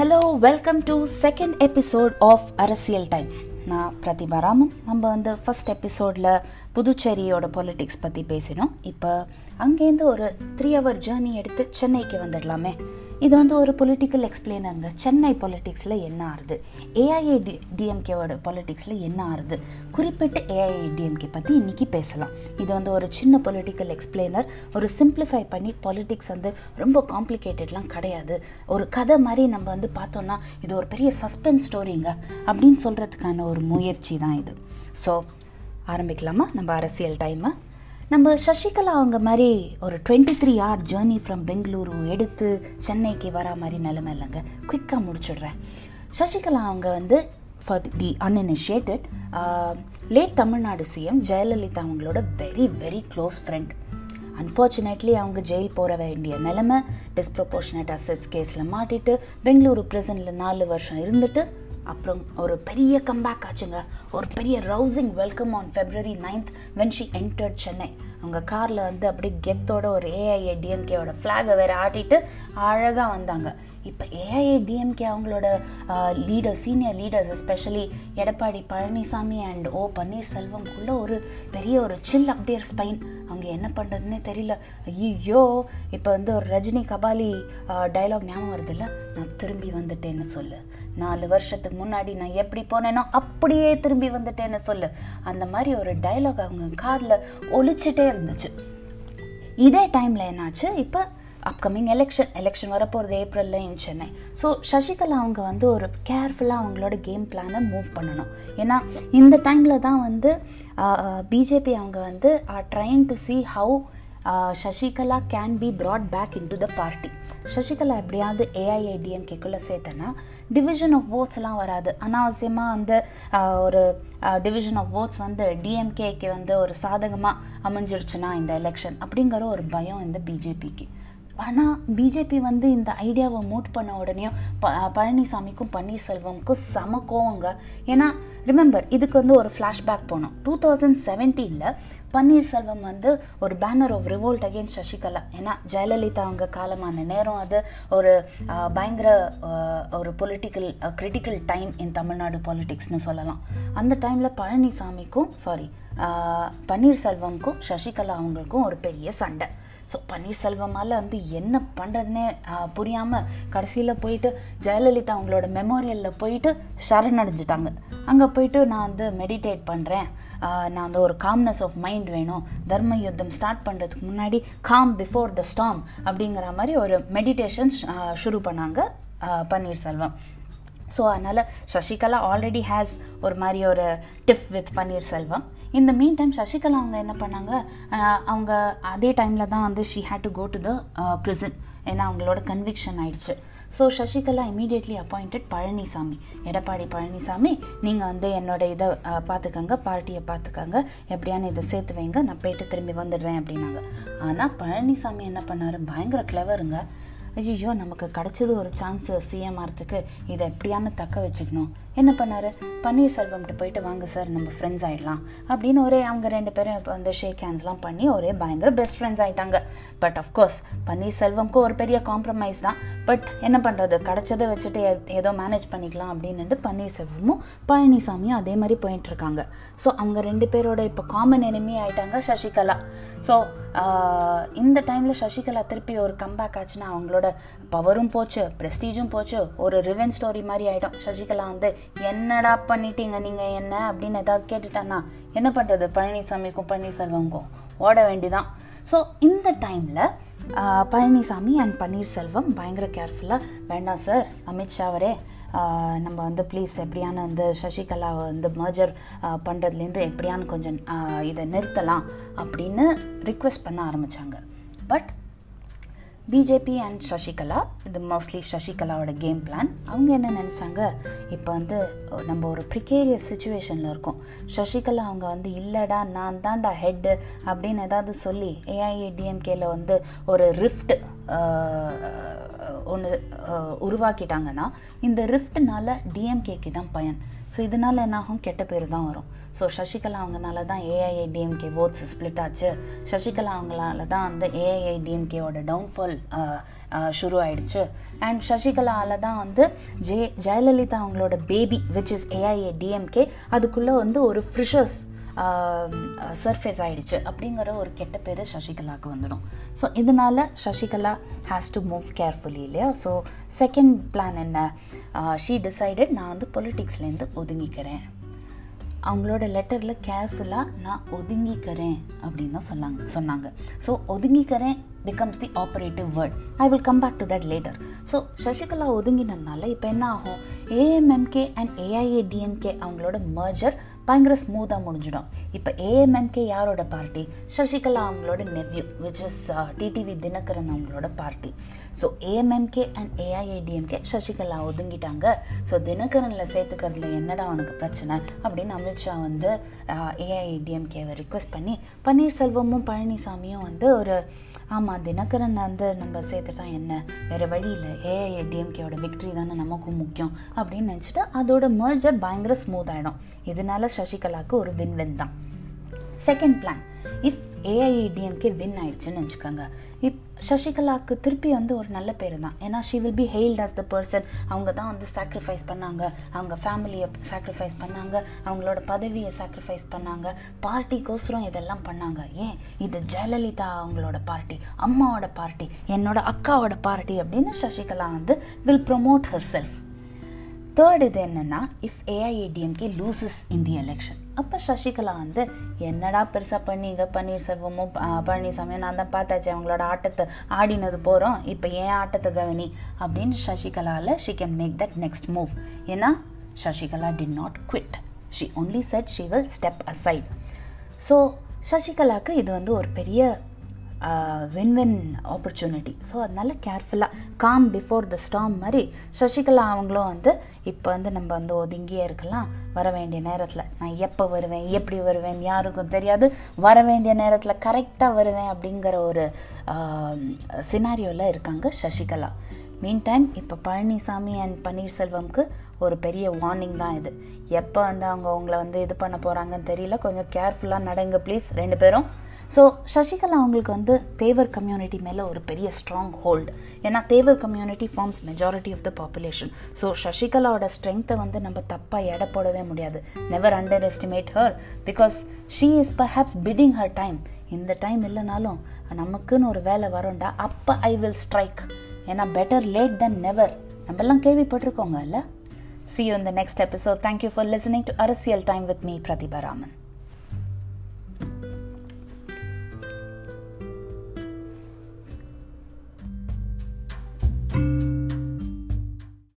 Hello welcome to second episode of அரசியல் time நான் பிரதிபா ராமன். நம்ம வந்து ஃபர்ஸ்ட் எபிசோடில் புதுச்சேரியோட பொலிட்டிக்ஸ் பற்றி பேசினோம். இப்போ அங்கேருந்து ஒரு த்ரீ ஹவர் ஜேர்னி எடுத்து சென்னைக்கு வந்துடலாமே. இது வந்து ஒரு பொலிட்டிக்கல் எக்ஸ்பிளைனருங்க சென்னை பொலிட்டிக்ஸில் என்ன ஆறுது? ஏஐஏ டி டிஎம்கேவோட பொலிட்டிக்ஸில் என்ன ஆறுது? குறிப்பிட்டு ஏஐஏ டிஎம்கே பற்றி இன்றைக்கி பேசலாம். இது வந்து ஒரு சின்ன பொலிட்டிக்கல் எக்ஸ்பிளைனர் ஒரு சிம்பிளிஃபை பண்ணி பொலிட்டிக்ஸ் வந்து ரொம்ப காம்ப்ளிகேட்டட்லாம் கிடையாது. ஒரு கதை மாதிரி நம்ம வந்து பார்த்தோன்னா இது ஒரு பெரிய சஸ்பென்ஸ் ஸ்டோரிங்க அப்படின்னு சொல்கிறதுக்கான ஒரு முயற்சி தான் இது. ஸோ ஆரம்பிக்கலாமா? நம்ம அரசியல் டைமை நம்ம சசிகலா அவங்க மாதிரி ஒரு twenty three hour journey from Bengaluru எடுத்து சென்னைக்கு வரா மாதிரி நிலைமை இல்லைங்க. குயிக்காக முடிச்சிடுறேன். சசிகலா அவங்க வந்து for the uninitiated late Tamil Nadu CM Jayalalithaa அவங்களோட very very close friend unfortunately அவங்க ஜெயில் போகிற வேண்டிய நிலமை டிஸ்ப்ரொபோர்ஷனேட் அசட்ஸ் கேஸில் மாட்டிட்டு பெங்களூரு ப்ரெசனில் நாலு வருஷம் இருந்துட்டு அப்புறம் ஒரு பெரிய கம்பேக் ஆச்சுங்க. ஒரு பெரிய rousing welcome on February ninth when she entered Chennai அவங்க காரில் வந்து அப்படியே கெத்தோட ஒரு ஏஐஏ டிஎம்கேவோட ஃப்ளாகை வேறு ஆட்டிட்டு அழகாக வந்தாங்க. இப்போ ஏஐஏ டிஎம்கே அவங்களோட leader senior leaders especially Edappadi Palaniswami and O பன்னீர்செல்வம்குள்ள ஒரு பெரிய ஒரு சில் அப்டேர் ஸ்பைன் அவங்க என்ன பண்ணுறதுனே தெரியல. ஐயோ இப்போ வந்து ஒரு ரஜினி கபாலி டைலாக் ஞாபகம் வருதில்ல? நான் திரும்பி வந்துட்டேன்னு சொல்லு. நாலு வருஷத்துக்கு முன்னாடி நான் எப்படி போனேனோ அப்படியே திரும்பி வந்துட்டேன்னு சொல்லு. அந்த மாதிரி ஒரு டைலாக் அவங்க காதில் ஒழிச்சிட்டே இருந்துச்சு. இதே டைமில் என்னாச்சு? இப்போ அப்கமிங் எலெக்ஷன் எலெக்ஷன் வரப்போகிறது ஏப்ரலில் இன் சென்னை ஸோ சசிகலா அவங்க வந்து ஒரு கேர்ஃபுல்லாக அவங்களோட கேம் பிளானை மூவ் பண்ணணும். ஏன்னா இந்த டைமில் தான் வந்து பிஜேபி அவங்க வந்து are trying to see how Sasikala can be brought back into the party Sasikala எப்படியாவது ஏஐஏடிஎம்கேக்குள்ளே சேர்த்தனா டிவிஷன் ஆஃப் ஓட்ஸ்லாம் வராது. அனாவசியமாக வந்து ஒரு டிவிஷன் ஆஃப் ஓட்ஸ் வந்து டிஎம்கேக்கு வந்து ஒரு சாதகமாக அமைஞ்சிருச்சுன்னா இந்த எலெக்ஷன் அப்படிங்கிற ஒரு பயம் இந்த பிஜேபிக்கு ஆனால் பிஜேபி வந்து இந்த ஐடியாவை மூட் பண்ண உடனே ப பழனிசாமிக்கும் பன்னீர்செல்வமுக்கும் செம கோவங்க. ஏன்னா ரிமெம்பர் இதுக்கு வந்து ஒரு ஃப்ளாஷ்பேக் போனோம். டூ தௌசண்ட் செவன்டீனில் பன்னீர்செல்வம் வந்து ஒரு banner of revolt against Sasikala. ஏன்னா ஜெயலலிதா அவங்க காலமான நேரம் அது ஒரு பயங்கர ஒரு political critical time in Tamil Nadu பாலிட்டிக்ஸ்னு சொல்லலாம். அந்த டைமில் பழனிசாமிக்கும் சாரி பன்னீர்செல்வம்க்கும் சசிகலா அவங்களுக்கும் ஒரு பெரிய சண்டை. ஸோ பன்னீர்செல்வமால் வந்து என்ன பண்ணுறதுனே புரியாமல் கடைசியில் போயிட்டு ஜெயலலிதா அவங்களோட மெமோரியலில் போயிட்டு சரணடைஞ்சிட்டாங்க. அங்கே போயிட்டு நான் வந்து மெடிடேட் பண்ணுறேன் நான் வந்து ஒரு காம்னஸ் ஆஃப் மைண்ட் வேணும். தர்ம யுத்தம் ஸ்டார்ட் பண்ணுறதுக்கு முன்னாடி காம் பிஃபோர் த ஸ்டாம் அப்படிங்கிற மாதிரி ஒரு மெடிடேஷன் ஷுரு பண்ணாங்க பன்னீர்செல்வம். ஸோ அதனால் சசிகலா ஆல்ரெடி ஹேஸ் ஒரு மாதிரி ஒரு டிஃப் வித் பன்னீர்செல்வம். இந்த மீன் டைம் சசிகலா அவங்க என்ன பண்ணாங்க? அவங்க அதே டைமில் தான் வந்து she had to go to the prison ஏன்னா அவங்களோட கன்விக்ஷன் ஆயிடுச்சு. So Sasikala immediately appointed Palaniswami. Edappadi Palaniswami நீங்கள் வந்து என்னோட இதை பார்த்துக்கங்க பார்ட்டியை பார்த்துக்கங்க எப்படியான இதை சேர்த்து வைங்க நான் போயிட்டு திரும்பி வந்துடுறேன் அப்படின்னாங்க. ஆனால் பழனிசாமி என்ன பண்ணார்? பயங்கர கிளவருங்க ஐயோ நமக்கு கிடச்சது ஒரு சான்ஸு சிஎம் ஆகிறதுக்கு இதை எப்படியான தக்க வச்சுக்கணும். என்ன பண்ணார்? பன்னீர்செல்வம்கிட்ட போயிட்டு வாங்க சார் நம்ம ஃப்ரெண்ட்ஸ் ஆகிடலாம் அப்படின்னு ஒரே அவங்க ரெண்டு பேரும் இப்போ வந்து ஷேக் ஹேண்ட்ஸ்லாம் பண்ணி ஒரே பயங்கர பெஸ்ட் ஃப்ரெண்ட்ஸ் ஆகிட்டாங்க பட் அஃப்கோர்ஸ் பன்னீர்செல்வம்க்கு ஒரு பெரிய காம்ப்ரமைஸ் தான். பட் என்ன பண்ணுறது கிடச்சதை வச்சுட்டு ஏதோ மேனேஜ் பண்ணிக்கலாம் அப்படின்னுட்டு பன்னீர்செல்வமும் பழனிசாமியும் அதே மாதிரி போயிட்டுருக்காங்க. ஸோ அவங்க ரெண்டு பேரோட இப்போ காமன் எனிமி ஆகிட்டாங்க சசிகலா. ஸோ இந்த டைமில் சசிகலா திருப்பி ஒரு கம்பேக் ஆச்சுன்னா அவங்களோட பவரும் போச்சு ப்ரெஸ்டீஜும் போச்சு. ஒரு ரிவென் ஸ்டோரி மாதிரி ஆகிடும் சசிகலா வந்து என்னடா பண்ணிட்டீங்க நீங்கள் என்ன அப்படின்னு ஏதாவது கேட்டுட்டான்னா என்ன பண்ணுறது பழனிசாமிக்கும் பன்னீர்செல்வமுக்கும் ஓட வேண்டிதான். ஸோ இந்த டைமில் பழனிசாமி அண்ட் பன்னீர்செல்வம் பயங்கர கேர்ஃபுல்லாக வேண்டாம் சார் அமித்ஷா அவரே நம்ம வந்து ப்ளீஸ் எப்படியான வந்து சசிகலாவை வந்து மர்ஜர் பண்ணுறதுலேருந்து எப்படியான்னு கொஞ்சம் இதை நிறுத்தலாம் அப்படின்னு ரிக்வெஸ்ட் பண்ண ஆரம்பித்தாங்க பட் பிஜேபி அண்ட் சசிகலா இது மோஸ்ட்லி சசிகலாவோட கேம் பிளான் அவங்க என்ன நினச்சாங்க? இப்போ வந்து நம்ம ஒரு ப்ரிகேரியஸ் சுச்சுவேஷனில் இருக்கோம். சசிகலா அவங்க வந்து இல்லைடா நான் தான்டா ஹெட்டு அப்படின்னு ஏதாவது சொல்லி ஏஐஏடிஎம்கேல வந்து ஒரு ரிஃப்ட் ஒன்று உருவாக்கிட்டாங்கன்னா இந்த ரிஃப்ட்னால டிஎம்கேக்கு தான் பயன். ஸோ இதனால் என்னாகும்? கெட்ட பேர் தான் வரும். ஸோ சசிகலா அவங்கனால தான் ஏஐஏடிஎம்கே ஓட்ஸ் ஸ்ப்ளிட் ஆச்சு. சசிகலா அவங்களால தான் அந்த ஏஐஏடிஎம்கேவோட டவுன்ஃபால் ஷுரு ஆயிடுச்சு அண்ட் சசிகலாவில் தான் வந்து ஜெய ஜெயலலிதா அவங்களோட baby which is AIADMK அதுக்குள்ளே வந்து ஒரு ஃப்ரிஷர்ஸ் சர்ஃபேஸ் ஆகிடுச்சு அப்படிங்கிற ஒரு கெட்ட பேர் சசிகலாவுக்கு வந்துடும். ஸோ இதனால Sasikala has to move carefully இல்லையா? ஸோ செகண்ட் பிளான் என்ன? ஷீ டிசைடட் நான் வந்து பொலிட்டிக்ஸ்லேருந்து ஒதுங்கிக்கிறேன். அவங்களோட லெட்டரில் கேர்ஃபுல்லாக நான் ஒதுங்கிக்கிறேன் அப்படின்னு தான் சொன்னாங்க சொன்னாங்க. So ஒதுங்கிக்கிறேன் becomes the operative word I will come back to that later so Sasikala ஒதுங்கினதுனால இப்போ என்ன ஆகும்? ஏஎம்எம்கே அண்ட் ஏஐஏ டிஎம்கே அவங்களோட மர்ஜர் பயங்கர ஸ்மூத்தாக முடிஞ்சிடும். இப்போ ஏஎம்எம்கே யாரோட பார்ட்டி சசிகலா அவங்களோட nephew which is TTV Dhinakaran அவங்களோட party so AMMK and AIADMK Sasikala ஒதுங்கிட்டாங்க. So தினகரனில் சேர்த்துக்கிறதுல என்னடா அவனுக்கு பிரச்சனை? அப்படின்னு அமித்ஷா வந்து ஏஐஏடிஎம்கேவை ரிக்வெஸ்ட் பண்ணி பன்னீர்செல்வமும் பழனிசாமியும் வந்து ஒரு ஆமாம் தினகரன் வந்து நம்ம சேர்த்துட்டா என்ன? வேறு வழி இல்லை. ஏஐஏடிஎம்கேவோட விக்ட்ரி தானே நமக்கும் முக்கியம் அப்படின்னு நினச்சிட்டு அதோட மர்ஜர் பயங்கர ஸ்மூத் ஆகிடும் இதனால சசிகலாவுக்கு ஒரு வின் வின் தான் second plan if AIADMK win ஆயிடுச்சுன்னு நினச்சிக்கோங்க இப் சசிகலாவுக்கு திருப்பி வந்து ஒரு நல்ல பேர் தான் ஏன்னா she will be hailed as the person அவங்க தான் வந்து சாக்ரிஃபைஸ் பண்ணாங்க. அவங்க ஃபேமிலியை சாக்ரிஃபைஸ் பண்ணாங்க. அவங்களோட பதவியை சாக்ரிஃபைஸ் பண்ணாங்க. பார்ட்டிக்கோசரம் இதெல்லாம் பண்ணாங்க. ஏன்? இது ஜெயலலிதா அவங்களோட பார்ட்டி அம்மாவோட பார்ட்டி என்னோட அக்காவோட பார்ட்டி அப்படின்னு சசிகலா வந்து will promote herself third இது என்னென்னா if AIADMK loses in the election அப்போ சசிகலா வந்து என்னடா பெருசாக பண்ணீங்க பன்னீர்செல்வமும் பழனிசாமியும் நான் தான் பார்த்தாச்சு அவங்களோட ஆட்டத்தை ஆடினது போகிறோம் இப்போ ஏன் ஆட்டத்தை கவனி? அப்படின்னு சசிகலாவில் she can make that next move ஏன்னா Sasikala did not quit she only said she will step aside so சசிகலாவுக்கு இது வந்து ஒரு பெரிய வின் வின் ஆப்பர்ச்சுனிட்டி ஸோ அதனால் கேர்ஃபுல்லாக காம் பிஃபோர் த ஸ்டாம் மாதிரி சசிகலா அவங்களும் வந்து இப்போ வந்து நம்ம வந்து ஒதுங்கியே இருக்கலாம். வர வேண்டிய நேரத்தில். நான் எப்போ வருவேன்? எப்படி வருவேன்? யாருக்கும் தெரியாது. வர வேண்டிய நேரத்தில் கரெக்டாக வருவேன் அப்படிங்கிற ஒரு சினாரியோவில் இருக்காங்க சசிகலா. மீன் டைம் இப்போ பழனிசாமி அண்ட் பன்னீர்செல்வம்க்கு ஒரு பெரிய வார்னிங் தான் இது. எப்போ வந்து அவங்க அவங்கள வந்து இது பண்ண போகிறாங்கன்னு தெரியல. கொஞ்சம் கேர்ஃபுல்லாக நடங்க ப்ளீஸ் ரெண்டு பேரும். ஸோ சசிகலா அவங்களுக்கு வந்து தேவர் கம்யூனிட்டி மேலே ஒரு பெரிய ஸ்ட்ராங் ஹோல்டு ஏன்னா Thevar community forms majority of the population so சசிகலாவோட ஸ்ட்ரென்த்தை வந்து நம்ம தப்பாக எடை போடவே முடியாது. Never underestimate her because she is perhaps biding her time இந்த டைம் இல்லைனாலும் நமக்குன்னு ஒரு வேலை வரும்டா அப்போ ஐ வில் ஸ்ட்ரைக் ஏன்னா பெட்டர் லேட் தென் நெவர் நம்மெல்லாம் கேள்விப்பட்டிருக்கோங்க இல்லை? சி யூ இந்த next episode thank you for listening to அரசியல் டைம் வித் மீ பிரதிபராமன்.